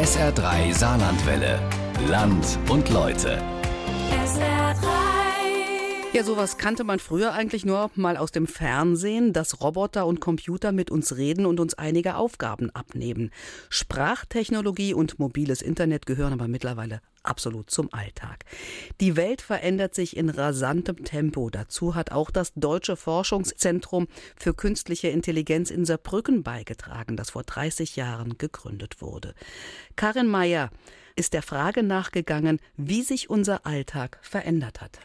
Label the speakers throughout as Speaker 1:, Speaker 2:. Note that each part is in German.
Speaker 1: SR3 Saarlandwelle. Land und Leute.
Speaker 2: SR3.
Speaker 3: Ja, sowas kannte man früher eigentlich nur mal aus dem Fernsehen, dass Roboter und Computer mit uns reden und uns einige Aufgaben abnehmen. Sprachtechnologie und mobiles Internet gehören aber mittlerweile absolut zum Alltag. Die Welt verändert sich in rasantem Tempo. Dazu hat auch das Deutsche Forschungszentrum für künstliche Intelligenz in Saarbrücken beigetragen, das vor 30 Jahren gegründet wurde. Karin Mayer ist der Frage nachgegangen, wie sich unser Alltag verändert hat.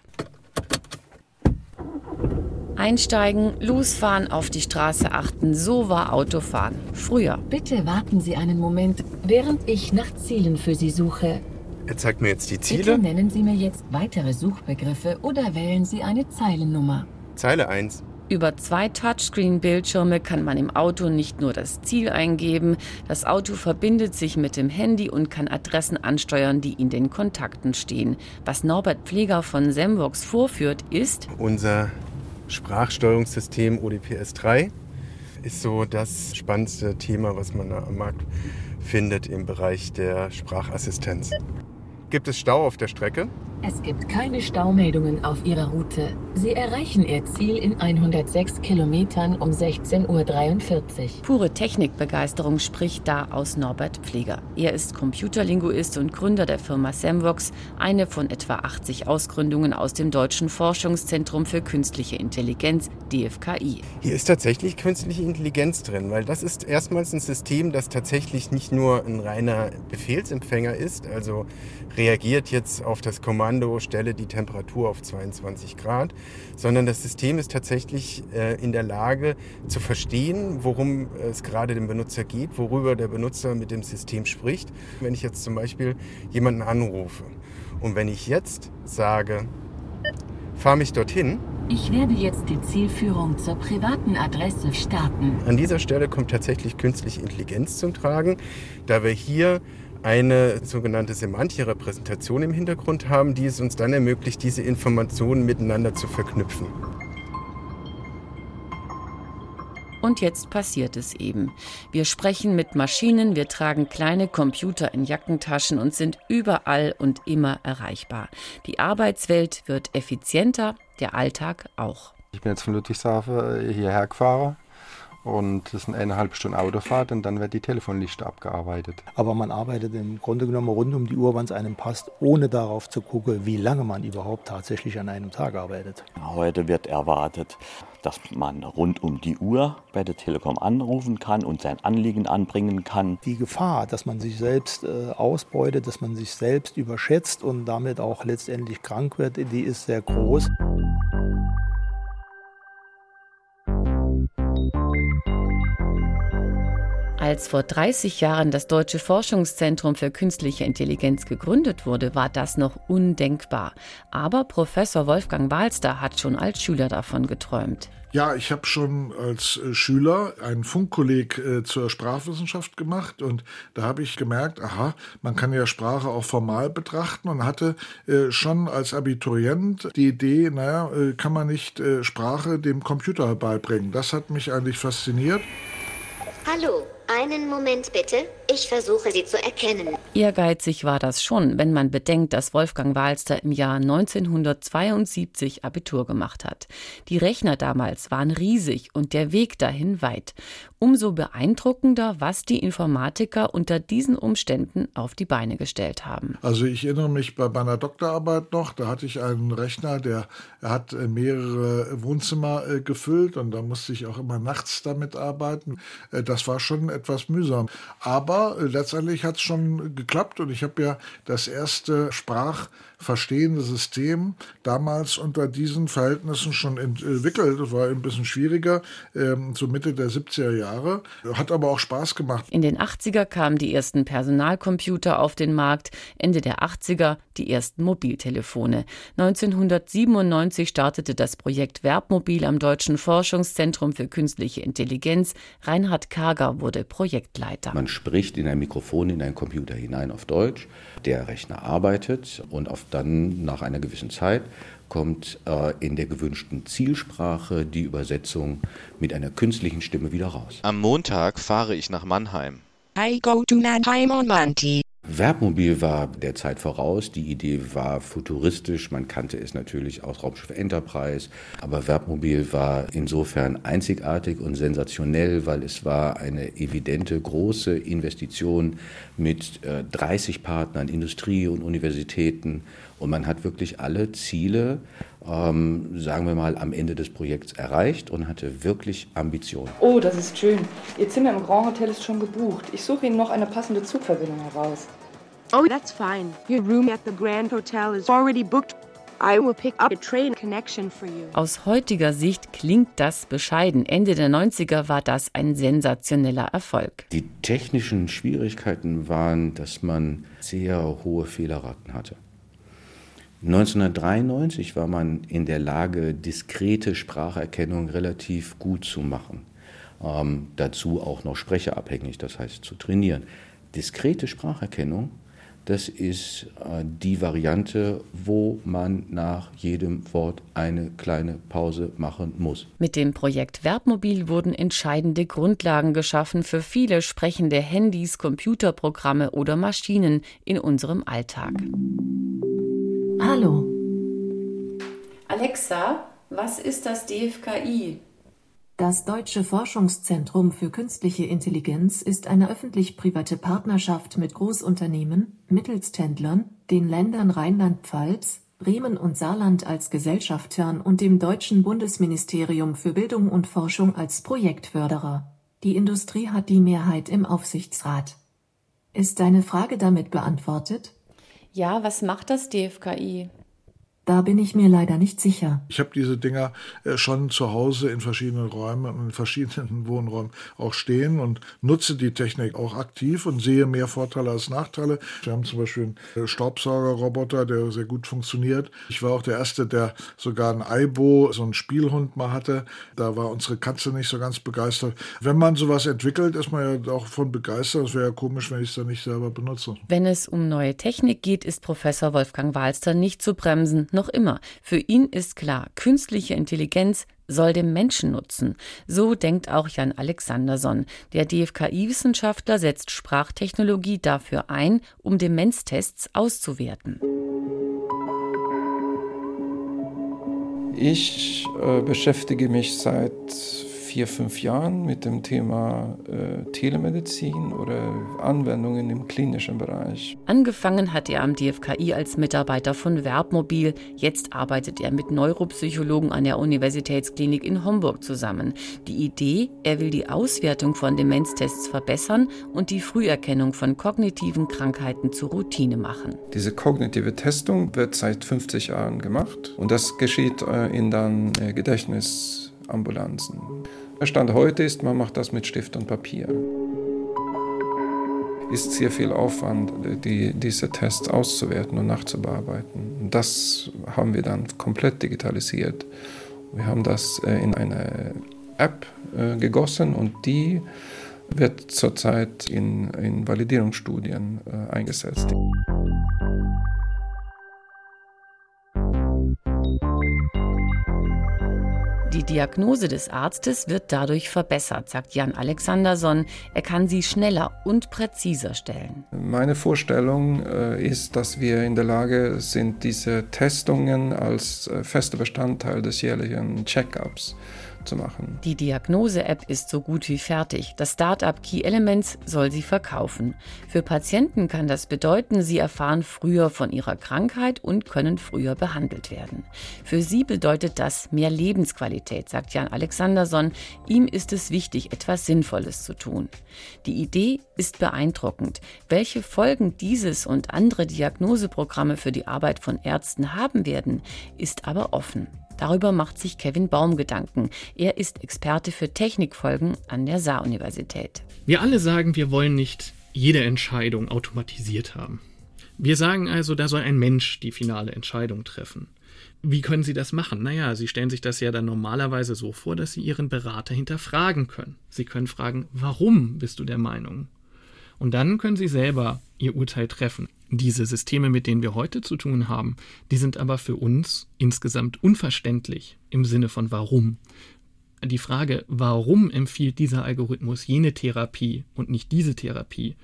Speaker 4: Einsteigen, losfahren, auf die Straße achten, so war Autofahren. Früher.
Speaker 5: Bitte warten Sie einen Moment, während ich nach Zielen für Sie suche.
Speaker 6: Er zeigt mir jetzt die
Speaker 5: Bitte
Speaker 6: Ziele.
Speaker 5: nennen Sie mir jetzt weitere Suchbegriffe oder wählen Sie eine Zeilennummer.
Speaker 6: Zeile 1.
Speaker 4: Über zwei Touchscreen-Bildschirme kann man im Auto nicht nur das Ziel eingeben, das Auto verbindet sich mit dem Handy und kann Adressen ansteuern, die in den Kontakten stehen. Was Norbert Pfleger von Semvox vorführt, ist,
Speaker 6: Unser Sprachsteuerungssystem ODPS 3 ist so das spannendste Thema, was man am Markt findet im Bereich der Sprachassistenz. Gibt es Stau auf der Strecke?
Speaker 5: Es gibt keine Staumeldungen auf Ihrer Route. Sie erreichen Ihr Ziel in 106 Kilometern um 16.43 Uhr.
Speaker 4: Pure Technikbegeisterung spricht da aus Norbert Pfleger. Er ist Computerlinguist und Gründer der Firma Semvox, eine von etwa 80 Ausgründungen aus dem Deutschen Forschungszentrum für künstliche Intelligenz, DFKI.
Speaker 6: Hier ist tatsächlich künstliche Intelligenz drin, weil das ist erstmals ein System, das tatsächlich nicht nur ein reiner Befehlsempfänger ist, also reagiert jetzt auf das Kommando, stelle die Temperatur auf 22 Grad, sondern das System ist tatsächlich äh, in der Lage zu verstehen, worum es gerade dem Benutzer geht, worüber der Benutzer mit dem System spricht. Wenn ich jetzt zum Beispiel jemanden anrufe und wenn ich jetzt sage, fahr mich dorthin,
Speaker 5: Ich werde jetzt die Zielführung zur privaten Adresse starten.
Speaker 6: An dieser Stelle kommt tatsächlich künstliche Intelligenz zum Tragen, da wir hier eine sogenannte semantische Repräsentation im Hintergrund haben, die es uns dann ermöglicht, diese Informationen miteinander zu verknüpfen.
Speaker 4: Und jetzt passiert es eben. Wir sprechen mit Maschinen, wir tragen kleine Computer in Jackentaschen und sind überall und immer erreichbar. Die Arbeitswelt wird effizienter, der Alltag auch.
Speaker 7: Ich bin jetzt von Ludwigshafen hierher gefahren und das sind eineinhalb Stunden Autofahrt und dann wird die Telefonliste abgearbeitet.
Speaker 8: Aber man arbeitet im Grunde genommen rund um die Uhr, wann es einem passt, ohne darauf zu gucken, wie lange man überhaupt tatsächlich an einem Tag arbeitet.
Speaker 9: Heute wird erwartet, dass man rund um die Uhr bei der Telekom anrufen kann und sein Anliegen anbringen kann.
Speaker 8: Die Gefahr, dass man sich selbst äh, ausbeutet, dass man sich selbst überschätzt und damit auch letztendlich krank wird, die ist sehr groß.
Speaker 4: Als vor 30 Jahren das Deutsche Forschungszentrum für künstliche Intelligenz gegründet wurde, war das noch undenkbar. Aber Professor Wolfgang Walster hat schon als Schüler davon geträumt.
Speaker 10: Ja, ich habe schon als äh, Schüler einen Funkkolleg äh, zur Sprachwissenschaft gemacht und da habe ich gemerkt, aha, man kann ja Sprache auch formal betrachten und hatte äh, schon als Abiturient die Idee, naja, äh, kann man nicht Sprache dem Computer beibringen. Das hat mich eigentlich fasziniert.
Speaker 11: Hallo, einen Moment bitte. Ich versuche Sie zu erkennen.
Speaker 4: Ehrgeizig war das schon, wenn man bedenkt, dass Wolfgang Walster im Jahr 1972 Abitur gemacht hat. Die Rechner damals waren riesig und der Weg dahin weit. Umso beeindruckender, was die Informatiker unter diesen Umständen auf die Beine gestellt haben.
Speaker 10: Also ich erinnere mich bei meiner Doktorarbeit noch, da hatte ich einen Rechner, der hat äh, mehrere Wohnzimmer äh, gefüllt und da musste ich auch immer nachts damit arbeiten. Äh, Das war schon etwas mühsam. Aber letztendlich hat es schon geklappt und ich habe ja das erste sprachverstehende System damals unter diesen Verhältnissen schon entwickelt. Das war ein bisschen schwieriger, ähm, so Mitte der 70er Jahre. Hat aber auch Spaß gemacht.
Speaker 4: In den 80er kamen die ersten Personalcomputer auf den Markt, Ende der 80er die ersten Mobiltelefone. 1997 startete das Projekt Verbmobil am Deutschen Forschungszentrum für künstliche Intelligenz. Reinhard Kager wurde Projektleiter.
Speaker 12: Man spricht in ein Mikrofon in einen Computer hinein auf Deutsch. Der Rechner arbeitet und auf dann nach einer gewissen Zeit kommt äh, in der gewünschten Zielsprache die Übersetzung mit einer künstlichen Stimme wieder raus.
Speaker 13: Am Montag fahre ich nach Mannheim.
Speaker 2: I go to Mannheim on Monday.
Speaker 12: Werbmobil war der Zeit voraus. Die Idee war futuristisch. Man kannte es natürlich aus Raumschiff Enterprise. Aber Werbmobil war insofern einzigartig und sensationell, weil es war eine evidente große Investition mit 30 äh, Partnern, Industrie und Universitäten. Und man hat wirklich alle Ziele, ähm, sagen wir mal, am Ende des Projekts erreicht und hatte wirklich Ambitionen.
Speaker 13: Oh, das ist schön. Ihr Zimmer im Grand Hotel ist schon gebucht. Ich suche Ihnen noch eine passende Zugverbindung heraus.
Speaker 2: Oh, that's fine. Your room at the Grand Hotel is already booked. I will pick up a train connection for you.
Speaker 4: Aus heutiger Sicht klingt das bescheiden. Ende der 90er war das ein sensationeller Erfolg.
Speaker 12: Die technischen Schwierigkeiten waren, dass man sehr hohe Fehlerraten hatte. 1993 war man in der Lage, diskrete Spracherkennung relativ gut zu machen. Ähm, dazu auch noch sprecherabhängig, das heißt zu trainieren. Diskrete Spracherkennung das ist äh, die Variante, wo man nach jedem Wort eine kleine Pause machen muss.
Speaker 4: Mit dem Projekt Verbmobil wurden entscheidende Grundlagen geschaffen für viele sprechende Handys, Computerprogramme oder Maschinen in unserem Alltag.
Speaker 5: Hallo.
Speaker 4: Alexa, was ist das DFKI?
Speaker 5: Das Deutsche Forschungszentrum für Künstliche Intelligenz ist eine öffentlich-private Partnerschaft mit Großunternehmen, Mittelständlern, den Ländern Rheinland-Pfalz, Bremen und Saarland als Gesellschaftern und dem deutschen Bundesministerium für Bildung und Forschung als Projektförderer. Die Industrie hat die Mehrheit im Aufsichtsrat. Ist deine Frage damit beantwortet?
Speaker 4: Ja, was macht das DFKI?
Speaker 5: Da bin ich mir leider nicht sicher.
Speaker 10: Ich habe diese Dinger äh, schon zu Hause in verschiedenen Räumen, in verschiedenen Wohnräumen auch stehen und nutze die Technik auch aktiv und sehe mehr Vorteile als Nachteile. Wir haben zum Beispiel einen Staubsaugerroboter, der sehr gut funktioniert. Ich war auch der Erste, der sogar ein Aibo, so einen Spielhund mal hatte. Da war unsere Katze nicht so ganz begeistert. Wenn man sowas entwickelt, ist man ja auch von begeistert. Es wäre ja komisch, wenn ich es dann nicht selber benutze.
Speaker 4: Wenn es um neue Technik geht, ist Professor Wolfgang Walster nicht zu bremsen noch immer. Für ihn ist klar, künstliche Intelligenz soll dem Menschen nutzen. So denkt auch Jan Alexanderson. Der DFKI-Wissenschaftler setzt Sprachtechnologie dafür ein, um Demenztests auszuwerten.
Speaker 14: Ich äh, beschäftige mich seit vier, fünf Jahren mit dem Thema äh, Telemedizin oder Anwendungen im klinischen Bereich.
Speaker 4: Angefangen hat er am DFKI als Mitarbeiter von Verbmobil. Jetzt arbeitet er mit Neuropsychologen an der Universitätsklinik in Homburg zusammen. Die Idee, er will die Auswertung von Demenztests verbessern und die Früherkennung von kognitiven Krankheiten zur Routine machen.
Speaker 14: Diese kognitive Testung wird seit 50 Jahren gemacht und das geschieht äh, in dann äh, Gedächtnisambulanzen. Der Stand heute ist, man macht das mit Stift und Papier. Ist sehr viel Aufwand, die, diese Tests auszuwerten und nachzubearbeiten. Das haben wir dann komplett digitalisiert. Wir haben das äh, in eine App äh, gegossen und die wird zurzeit in, in Validierungsstudien äh, eingesetzt.
Speaker 4: Diagnose des Arztes wird dadurch verbessert, sagt Jan Alexanderson. Er kann sie schneller und präziser stellen.
Speaker 14: Meine Vorstellung äh, ist, dass wir in der Lage sind, diese Testungen als äh, fester Bestandteil des jährlichen Check-ups zu machen.
Speaker 4: Die Diagnose-App ist so gut wie fertig. Das Startup Key Elements soll sie verkaufen. Für Patienten kann das bedeuten, sie erfahren früher von ihrer Krankheit und können früher behandelt werden. Für sie bedeutet das mehr Lebensqualität, sagt Jan Alexanderson. Ihm ist es wichtig, etwas Sinnvolles zu tun. Die Idee ist beeindruckend. Welche Folgen dieses und andere Diagnoseprogramme für die Arbeit von Ärzten haben werden, ist aber offen. Darüber macht sich Kevin Baum Gedanken. Er ist Experte für Technikfolgen an der Saar-Universität.
Speaker 15: Wir alle sagen, wir wollen nicht jede Entscheidung automatisiert haben. Wir sagen also, da soll ein Mensch die finale Entscheidung treffen. Wie können Sie das machen? Naja, Sie stellen sich das ja dann normalerweise so vor, dass Sie Ihren Berater hinterfragen können. Sie können fragen, warum bist du der Meinung? Und dann können Sie selber Ihr Urteil treffen. Diese Systeme, mit denen wir heute zu tun haben, die sind aber für uns insgesamt unverständlich im Sinne von warum. die Frage, warum empfiehlt dieser Algorithmus jene Therapie und nicht diese Therapie,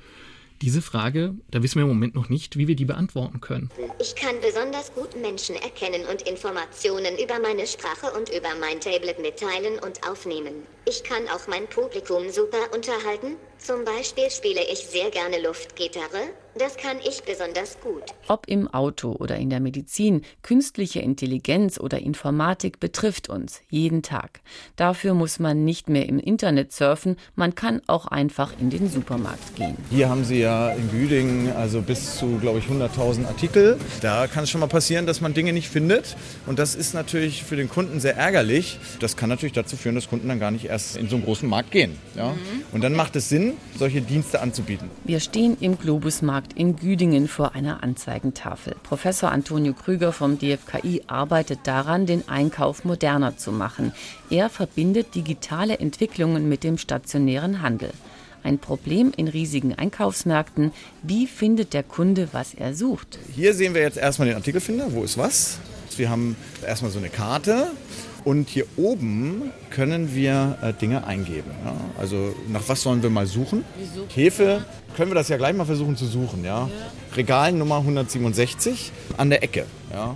Speaker 15: diese Frage, da wissen wir im Moment noch nicht, wie wir die beantworten können.
Speaker 11: Ich kann besonders gut Menschen erkennen und Informationen über meine Sprache und über mein Tablet mitteilen und aufnehmen. Ich kann auch mein Publikum super unterhalten. Zum Beispiel spiele ich sehr gerne Luftgitarre das kann ich besonders gut.
Speaker 4: Ob im Auto oder in der Medizin, künstliche Intelligenz oder Informatik betrifft uns jeden Tag. Dafür muss man nicht mehr im Internet surfen, man kann auch einfach in den Supermarkt gehen.
Speaker 16: Hier haben Sie ja in Büdingen also bis zu, glaube ich, 100.000 Artikel. Da kann es schon mal passieren, dass man Dinge nicht findet. Und das ist natürlich für den Kunden sehr ärgerlich. Das kann natürlich dazu führen, dass Kunden dann gar nicht erst in so einen großen Markt gehen. Ja? Mhm. Und dann macht es Sinn, solche Dienste anzubieten.
Speaker 4: Wir stehen im Globusmarkt in Güdingen vor einer Anzeigentafel. Professor Antonio Krüger vom DFKI arbeitet daran, den Einkauf moderner zu machen. Er verbindet digitale Entwicklungen mit dem stationären Handel. Ein Problem in riesigen Einkaufsmärkten. Wie findet der Kunde, was er sucht?
Speaker 16: Hier sehen wir jetzt erstmal den Artikelfinder. Wo ist was? Wir haben erstmal so eine Karte und hier oben können wir äh, Dinge eingeben. Ja? Also nach was sollen wir mal suchen? Hefe können wir das ja gleich mal versuchen zu suchen. Ja? Regal Nummer 167 an der Ecke. Ja?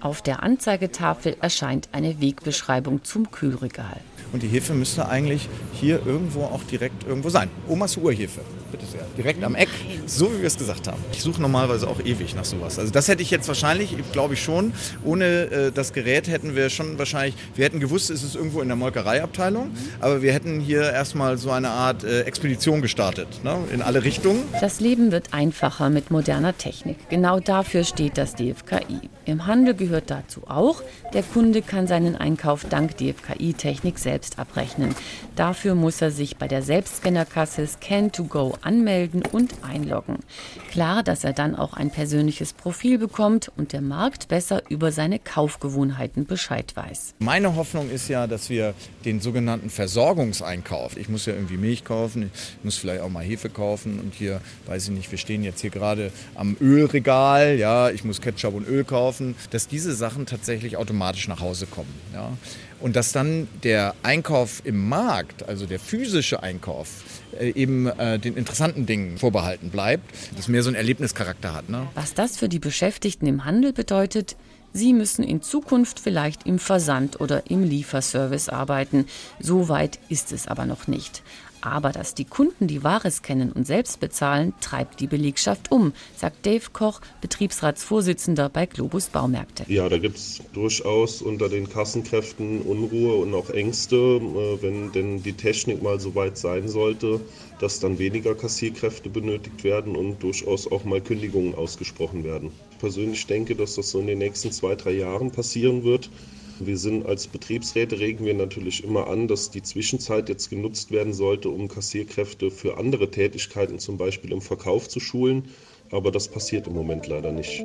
Speaker 4: Auf der Anzeigetafel erscheint eine Wegbeschreibung zum Kühlregal.
Speaker 16: Und die Hefe müsste eigentlich hier irgendwo auch direkt irgendwo sein. Omas Urhefe, bitte sehr. Direkt am Eck, so wie wir es gesagt haben. Ich suche normalerweise auch ewig nach sowas. Also das hätte ich jetzt wahrscheinlich, glaube ich schon, ohne äh, das Gerät hätten wir schon wahrscheinlich, wir hätten gewusst, es ist irgendwo in der Molkereiabteilung, aber wir hätten hier erstmal so eine Art äh, Expedition gestartet, ne? in alle Richtungen.
Speaker 4: Das Leben wird einfacher mit moderner Technik. Genau dafür steht das DFKI. Im Handel gehört dazu auch, der Kunde kann seinen Einkauf dank DFKI-Technik selbst selbst abrechnen. Dafür muss er sich bei der Selbstscannerkasse Scan2Go anmelden und einloggen. Klar, dass er dann auch ein persönliches Profil bekommt und der Markt besser über seine Kaufgewohnheiten Bescheid weiß.
Speaker 16: Meine Hoffnung ist ja, dass wir den sogenannten Versorgungseinkauf, ich muss ja irgendwie Milch kaufen, ich muss vielleicht auch mal Hefe kaufen und hier, weiß ich nicht, wir stehen jetzt hier gerade am Ölregal, ja, ich muss Ketchup und Öl kaufen, dass diese Sachen tatsächlich automatisch nach Hause kommen. Ja. Und dass dann der Einkauf im Markt, also der physische Einkauf, äh, eben äh, den interessanten Dingen vorbehalten bleibt, das mehr so einen Erlebnischarakter hat. Ne?
Speaker 4: Was das für die Beschäftigten im Handel bedeutet, Sie müssen in Zukunft vielleicht im Versand oder im Lieferservice arbeiten. So weit ist es aber noch nicht. Aber dass die Kunden die Ware scannen und selbst bezahlen, treibt die Belegschaft um, sagt Dave Koch, Betriebsratsvorsitzender bei Globus Baumärkte.
Speaker 17: Ja, da gibt es durchaus unter den Kassenkräften Unruhe und auch Ängste, äh, wenn denn die Technik mal so weit sein sollte, dass dann weniger Kassierkräfte benötigt werden und durchaus auch mal Kündigungen ausgesprochen werden. Ich persönlich denke, dass das so in den nächsten zwei, drei Jahren passieren wird. Wir sind als Betriebsräte regen wir natürlich immer an, dass die Zwischenzeit jetzt genutzt werden sollte, um Kassierkräfte für andere Tätigkeiten, zum Beispiel im Verkauf, zu schulen. Aber das passiert im Moment leider nicht.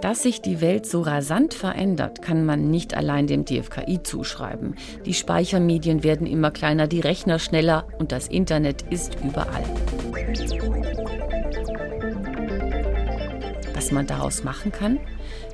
Speaker 4: Dass sich die Welt so rasant verändert, kann man nicht allein dem DFKI zuschreiben. Die Speichermedien werden immer kleiner, die Rechner schneller und das Internet ist überall. Was man daraus machen kann?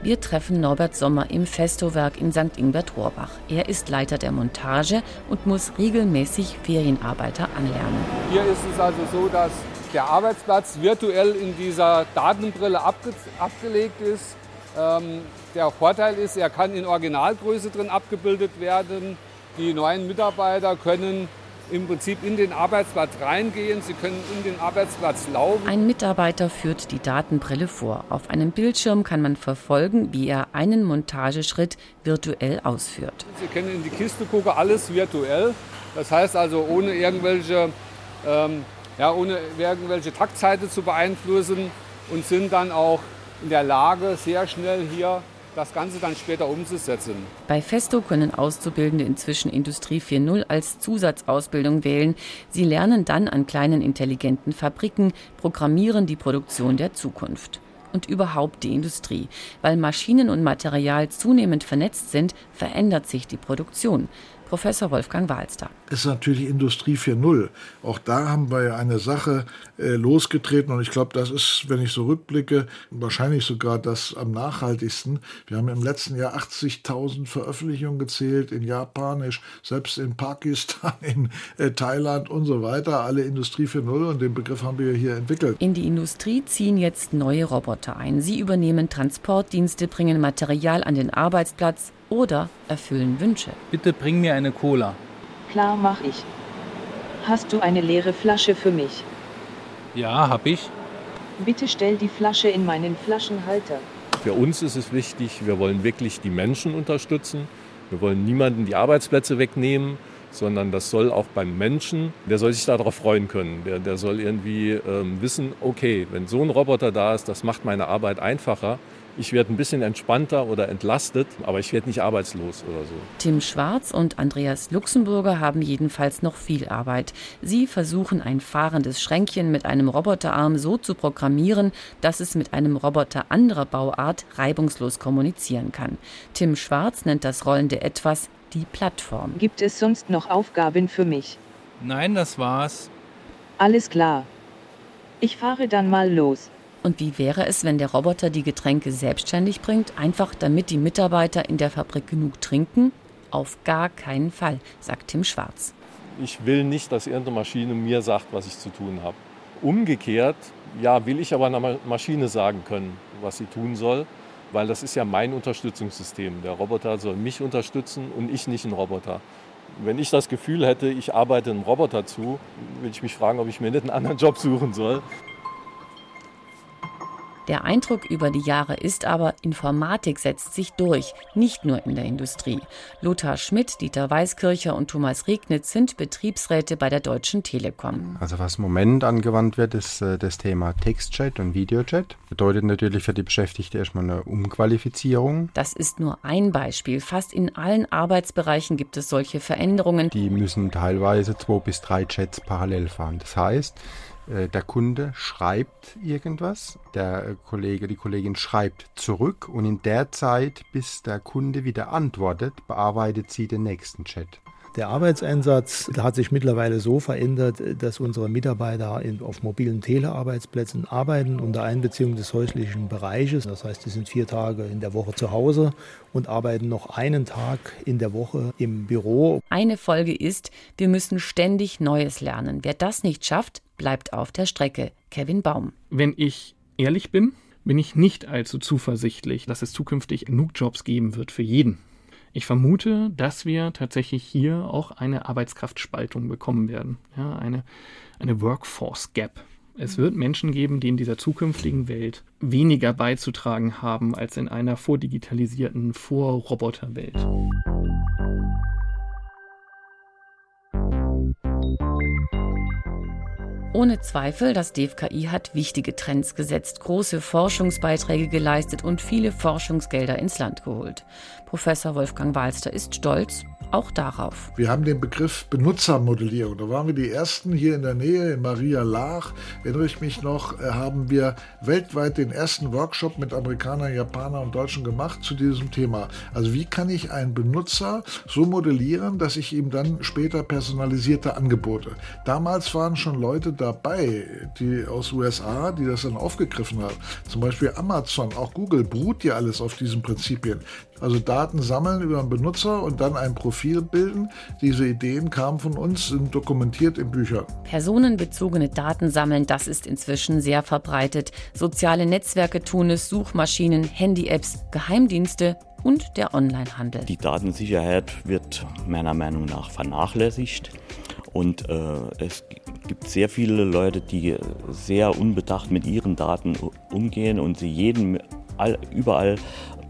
Speaker 4: Wir treffen Norbert Sommer im Festowerk in St. Ingbert-Rohrbach. Er ist Leiter der Montage und muss regelmäßig Ferienarbeiter anlernen.
Speaker 18: Hier ist es also so, dass der Arbeitsplatz virtuell in dieser Datenbrille abge abgelegt ist. Ähm, der Vorteil ist, er kann in Originalgröße drin abgebildet werden. Die neuen Mitarbeiter können im Prinzip in den Arbeitsplatz reingehen. Sie können in den Arbeitsplatz laufen.
Speaker 4: Ein Mitarbeiter führt die Datenbrille vor. Auf einem Bildschirm kann man verfolgen, wie er einen Montageschritt virtuell ausführt.
Speaker 18: Sie können in die Kiste gucken, alles virtuell. Das heißt also ohne irgendwelche, ähm, ja, ohne irgendwelche Taktzeiten zu beeinflussen und sind dann auch in der Lage, sehr schnell hier das Ganze dann später umzusetzen.
Speaker 4: Bei Festo können Auszubildende inzwischen Industrie 4.0 als Zusatzausbildung wählen. Sie lernen dann an kleinen intelligenten Fabriken, programmieren die Produktion der Zukunft und überhaupt die Industrie. Weil Maschinen und Material zunehmend vernetzt sind, verändert sich die Produktion. Professor Wolfgang Walster.
Speaker 10: Ist natürlich Industrie 4.0. Auch da haben wir ja eine Sache äh, losgetreten und ich glaube, das ist, wenn ich so rückblicke, wahrscheinlich sogar das am nachhaltigsten. Wir haben im letzten Jahr 80.000 Veröffentlichungen gezählt in Japanisch, selbst in Pakistan, in äh, Thailand und so weiter. Alle Industrie 4.0 und den Begriff haben wir hier entwickelt.
Speaker 4: In die Industrie ziehen jetzt neue Roboter ein. Sie übernehmen Transportdienste, bringen Material an den Arbeitsplatz oder erfüllen Wünsche.
Speaker 19: Bitte bring mir eine Cola.
Speaker 20: Klar, mach ich. Hast du eine leere Flasche für mich?
Speaker 19: Ja, hab ich.
Speaker 20: Bitte stell die Flasche in meinen Flaschenhalter.
Speaker 21: Für uns ist es wichtig, wir wollen wirklich die Menschen unterstützen. Wir wollen niemanden die Arbeitsplätze wegnehmen, sondern das soll auch beim Menschen, der soll sich darauf freuen können. Der, der soll irgendwie ähm, wissen, okay, wenn so ein Roboter da ist, das macht meine Arbeit einfacher ich werde ein bisschen entspannter oder entlastet, aber ich werde nicht arbeitslos oder so.
Speaker 4: Tim Schwarz und Andreas Luxemburger haben jedenfalls noch viel Arbeit. Sie versuchen ein fahrendes Schränkchen mit einem Roboterarm so zu programmieren, dass es mit einem Roboter anderer Bauart reibungslos kommunizieren kann. Tim Schwarz nennt das rollende Etwas die Plattform.
Speaker 20: Gibt es sonst noch Aufgaben für mich?
Speaker 19: Nein, das war's.
Speaker 20: Alles klar. Ich fahre dann mal los.
Speaker 4: Und wie wäre es, wenn der Roboter die Getränke selbstständig bringt, einfach damit die Mitarbeiter in der Fabrik genug trinken? Auf gar keinen Fall, sagt Tim Schwarz.
Speaker 21: Ich will nicht, dass irgendeine Maschine mir sagt, was ich zu tun habe. Umgekehrt, ja, will ich aber einer Maschine sagen können, was sie tun soll, weil das ist ja mein Unterstützungssystem. Der Roboter soll mich unterstützen und ich nicht einen Roboter. Wenn ich das Gefühl hätte, ich arbeite einem Roboter zu, würde ich mich fragen, ob ich mir nicht einen anderen Job suchen soll.
Speaker 4: Der Eindruck über die Jahre ist aber, Informatik setzt sich durch, nicht nur in der Industrie. Lothar Schmidt, Dieter Weiskircher und Thomas Regnitz sind Betriebsräte bei der Deutschen Telekom.
Speaker 7: Also was im Moment angewandt wird, ist äh, das Thema Textchat und Videochat. Bedeutet natürlich für die Beschäftigten erstmal eine Umqualifizierung.
Speaker 4: Das ist nur ein Beispiel. Fast in allen Arbeitsbereichen gibt es solche Veränderungen.
Speaker 7: Die müssen teilweise zwei bis drei Chats parallel fahren. Das heißt, der Kunde schreibt irgendwas, der Kollege, die Kollegin schreibt zurück und in der Zeit, bis der Kunde wieder antwortet, bearbeitet sie den nächsten Chat.
Speaker 8: Der Arbeitseinsatz hat sich mittlerweile so verändert, dass unsere Mitarbeiter auf mobilen Telearbeitsplätzen arbeiten unter Einbeziehung des häuslichen Bereiches. Das heißt, sie sind vier Tage in der Woche zu Hause und arbeiten noch einen Tag in der Woche im Büro.
Speaker 4: Eine Folge ist, wir müssen ständig Neues lernen. Wer das nicht schafft, bleibt auf der Strecke. Kevin Baum.
Speaker 15: Wenn ich ehrlich bin, bin ich nicht allzu zuversichtlich, dass es zukünftig genug Jobs geben wird für jeden. Ich vermute, dass wir tatsächlich hier auch eine Arbeitskraftspaltung bekommen werden, ja, eine, eine Workforce Gap. Es wird Menschen geben, die in dieser zukünftigen Welt weniger beizutragen haben als in einer vordigitalisierten, Vorroboterwelt.
Speaker 4: Ohne Zweifel, das DFKI hat wichtige Trends gesetzt, große Forschungsbeiträge geleistet und viele Forschungsgelder ins Land geholt. Professor Wolfgang Walster ist stolz auch darauf.
Speaker 10: Wir haben den Begriff Benutzermodellierung. Da waren wir die Ersten hier in der Nähe, in Maria Laach. Erinnere ich mich noch, äh, haben wir weltweit den ersten Workshop mit Amerikanern, Japanern und Deutschen gemacht zu diesem Thema. Also wie kann ich einen Benutzer so modellieren, dass ich ihm dann später personalisierte Angebote. Damals waren schon Leute dabei, die aus USA, die das dann aufgegriffen haben. Zum Beispiel Amazon, auch Google beruht ja alles auf diesen Prinzipien. Also Daten sammeln über einen Benutzer und dann ein Profil bilden. Diese Ideen kamen von uns, sind dokumentiert in Büchern.
Speaker 4: Personenbezogene Daten sammeln, das ist inzwischen sehr verbreitet. Soziale Netzwerke tun es, Suchmaschinen, Handy-Apps, Geheimdienste und der Onlinehandel.
Speaker 9: Die Datensicherheit wird meiner Meinung nach vernachlässigt. Und äh, es gibt sehr viele Leute, die sehr unbedacht mit ihren Daten umgehen und sie jeden überall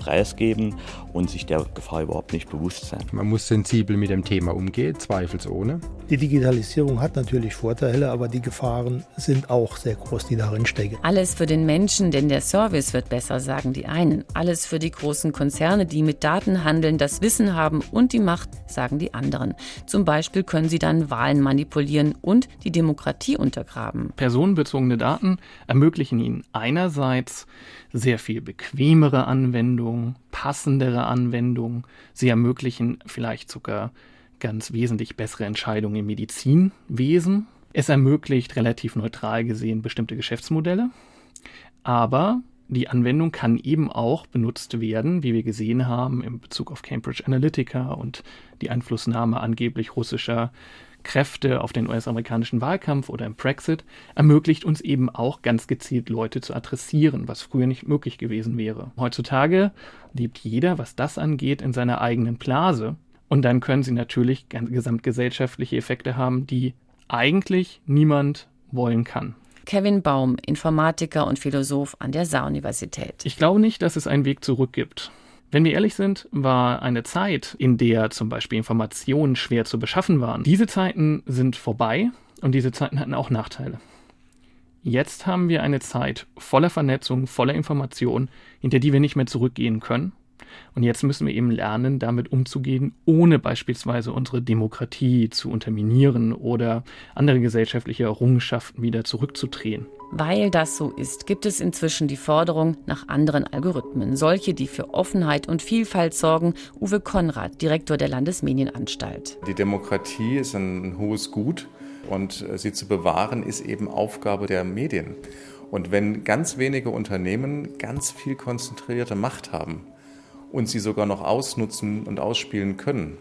Speaker 9: preisgeben und sich der Gefahr überhaupt nicht bewusst sein.
Speaker 7: Man muss sensibel mit dem Thema umgehen, zweifelsohne.
Speaker 8: Die Digitalisierung hat natürlich Vorteile, aber die Gefahren sind auch sehr groß, die darin stecken.
Speaker 4: Alles für den Menschen, denn der Service wird besser, sagen die einen. Alles für die großen Konzerne, die mit Daten handeln, das Wissen haben und die Macht, sagen die anderen. Zum Beispiel können sie dann Wahlen manipulieren und die Demokratie untergraben.
Speaker 15: Personenbezogene Daten ermöglichen ihnen einerseits sehr viel bequemere Anwendungen, passendere Anwendungen. Sie ermöglichen vielleicht sogar ganz wesentlich bessere Entscheidungen im Medizinwesen. Es ermöglicht relativ neutral gesehen bestimmte Geschäftsmodelle. Aber die Anwendung kann eben auch benutzt werden, wie wir gesehen haben, in Bezug auf Cambridge Analytica und die Einflussnahme angeblich russischer Kräfte auf den US-amerikanischen Wahlkampf oder im Brexit, ermöglicht uns eben auch ganz gezielt Leute zu adressieren, was früher nicht möglich gewesen wäre. Heutzutage lebt jeder, was das angeht, in seiner eigenen Blase. Und dann können sie natürlich gesamtgesellschaftliche Effekte haben, die eigentlich niemand wollen kann.
Speaker 4: Kevin Baum, Informatiker und Philosoph an der Saar-Universität.
Speaker 15: Ich glaube nicht, dass es einen Weg zurück gibt. Wenn wir ehrlich sind, war eine Zeit, in der zum Beispiel Informationen schwer zu beschaffen waren. Diese Zeiten sind vorbei und diese Zeiten hatten auch Nachteile. Jetzt haben wir eine Zeit voller Vernetzung, voller Information, hinter die wir nicht mehr zurückgehen können. Und jetzt müssen wir eben lernen, damit umzugehen, ohne beispielsweise unsere Demokratie zu unterminieren oder andere gesellschaftliche Errungenschaften wieder zurückzudrehen.
Speaker 4: Weil das so ist, gibt es inzwischen die Forderung nach anderen Algorithmen, solche, die für Offenheit und Vielfalt sorgen. Uwe Konrad, Direktor der Landesmedienanstalt.
Speaker 22: Die Demokratie ist ein hohes Gut und äh, sie zu bewahren ist eben Aufgabe der Medien. Und wenn ganz wenige Unternehmen ganz viel konzentrierte Macht haben, und sie sogar noch ausnutzen und ausspielen können,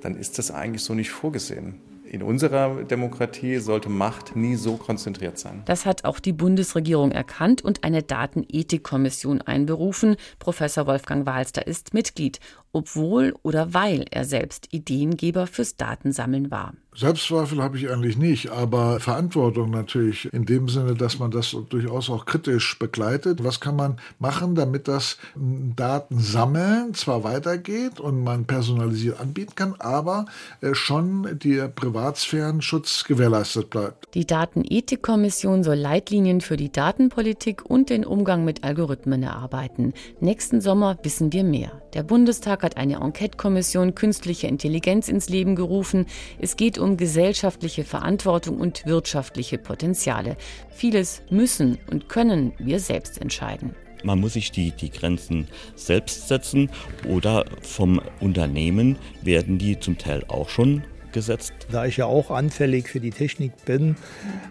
Speaker 22: dann ist das eigentlich so nicht vorgesehen. In unserer Demokratie sollte Macht nie so konzentriert sein.
Speaker 4: Das hat auch die Bundesregierung erkannt und eine Datenethikkommission einberufen. Professor Wolfgang Wahlster ist Mitglied, obwohl oder weil er selbst Ideengeber fürs Datensammeln war.
Speaker 10: Selbstzweifel habe ich eigentlich nicht, aber Verantwortung natürlich in dem Sinne, dass man das durchaus auch kritisch begleitet. Was kann man machen, damit das Datensammeln zwar weitergeht und man personalisiert anbieten kann, aber äh, schon der Privatsphärenschutz gewährleistet bleibt.
Speaker 4: Die Datenethikkommission soll Leitlinien für die Datenpolitik und den Umgang mit Algorithmen erarbeiten. Nächsten Sommer wissen wir mehr. Der Bundestag hat eine Enquete-Kommission Künstliche Intelligenz ins Leben gerufen. Es geht um gesellschaftliche Verantwortung und wirtschaftliche Potenziale. Vieles müssen und können wir selbst entscheiden.
Speaker 9: Man muss sich die, die Grenzen selbst setzen oder vom Unternehmen werden die zum Teil auch schon gesetzt?
Speaker 8: Da ich ja auch anfällig für die Technik bin,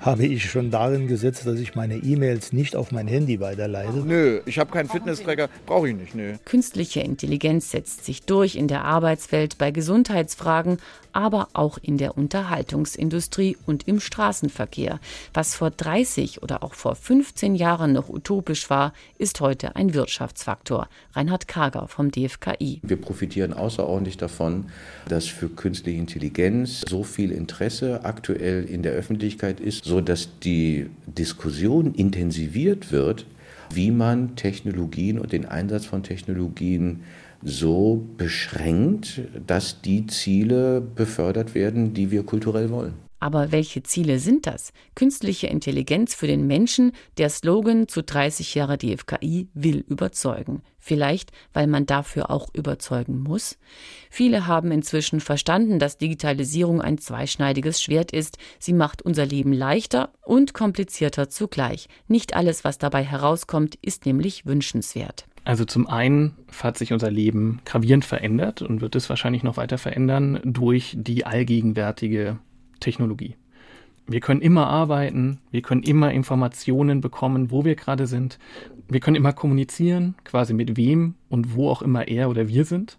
Speaker 8: habe ich schon darin gesetzt, dass ich meine E-Mails nicht auf mein Handy weiterleite.
Speaker 16: Nö, ich habe keinen Fitnesstracker, brauche ich nicht. Nö.
Speaker 4: Künstliche Intelligenz setzt sich durch in der Arbeitswelt bei Gesundheitsfragen, aber auch in der Unterhaltungsindustrie und im Straßenverkehr. Was vor 30 oder auch vor 15 Jahren noch utopisch war, ist heute ein Wirtschaftsfaktor. Reinhard Kager vom DFKI.
Speaker 12: Wir profitieren außerordentlich davon, dass für künstliche Intelligenz so viel Interesse aktuell in der Öffentlichkeit ist, so dass die Diskussion intensiviert wird, wie man Technologien und den Einsatz von Technologien so beschränkt, dass die Ziele befördert werden, die wir kulturell wollen.
Speaker 4: Aber welche Ziele sind das? Künstliche Intelligenz für den Menschen, der Slogan zu 30 Jahre DFKI will überzeugen. Vielleicht, weil man dafür auch überzeugen muss? Viele haben inzwischen verstanden, dass Digitalisierung ein zweischneidiges Schwert ist. Sie macht unser Leben leichter und komplizierter zugleich. Nicht alles, was dabei herauskommt, ist nämlich wünschenswert.
Speaker 15: Also zum einen hat sich unser Leben gravierend verändert und wird es wahrscheinlich noch weiter verändern durch die allgegenwärtige Technologie. Wir können immer arbeiten, wir können immer Informationen bekommen, wo wir gerade sind. Wir können immer kommunizieren, quasi mit wem und wo auch immer er oder wir sind.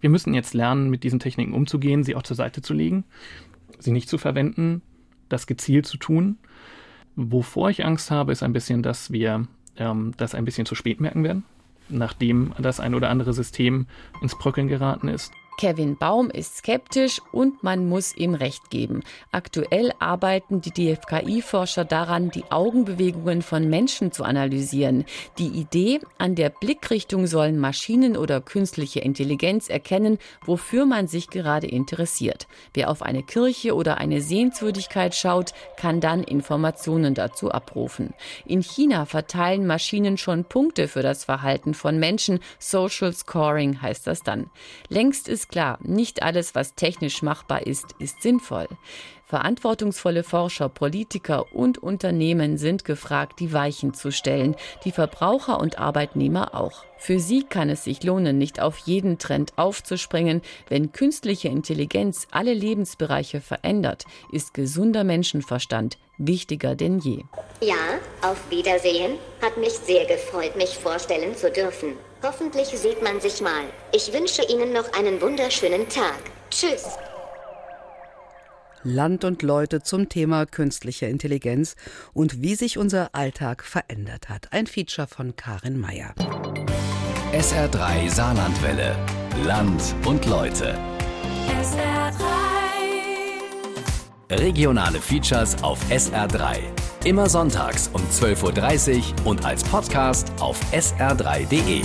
Speaker 15: Wir müssen jetzt lernen, mit diesen Techniken umzugehen, sie auch zur Seite zu legen, sie nicht zu verwenden, das gezielt zu tun. Wovor ich Angst habe, ist ein bisschen, dass wir ähm, das ein bisschen zu spät merken werden nachdem das ein oder andere System ins Bröckeln geraten ist.
Speaker 4: Kevin Baum ist skeptisch und man muss ihm recht geben. Aktuell arbeiten die DFKI-Forscher daran, die Augenbewegungen von Menschen zu analysieren. Die Idee, an der Blickrichtung sollen Maschinen oder künstliche Intelligenz erkennen, wofür man sich gerade interessiert. Wer auf eine Kirche oder eine Sehenswürdigkeit schaut, kann dann Informationen dazu abrufen. In China verteilen Maschinen schon Punkte für das Verhalten von Menschen. Social Scoring heißt das dann. Längst ist klar, nicht alles, was technisch machbar ist, ist sinnvoll. Verantwortungsvolle Forscher, Politiker und Unternehmen sind gefragt, die Weichen zu stellen, die Verbraucher und Arbeitnehmer auch. Für sie kann es sich lohnen, nicht auf jeden Trend aufzuspringen. Wenn künstliche Intelligenz alle Lebensbereiche verändert, ist gesunder Menschenverstand wichtiger denn je.
Speaker 11: Ja, auf Wiedersehen. Hat mich sehr gefreut, mich vorstellen zu dürfen. Hoffentlich sieht man sich mal. Ich wünsche Ihnen noch einen wunderschönen Tag. Tschüss.
Speaker 23: Land und Leute zum Thema künstliche Intelligenz und wie sich unser Alltag verändert hat. Ein Feature von Karin Mayer.
Speaker 24: SR3 Saarlandwelle. Land und Leute. SR3. Regionale Features auf SR3. Immer sonntags um 12.30 Uhr und als Podcast auf sr3.de.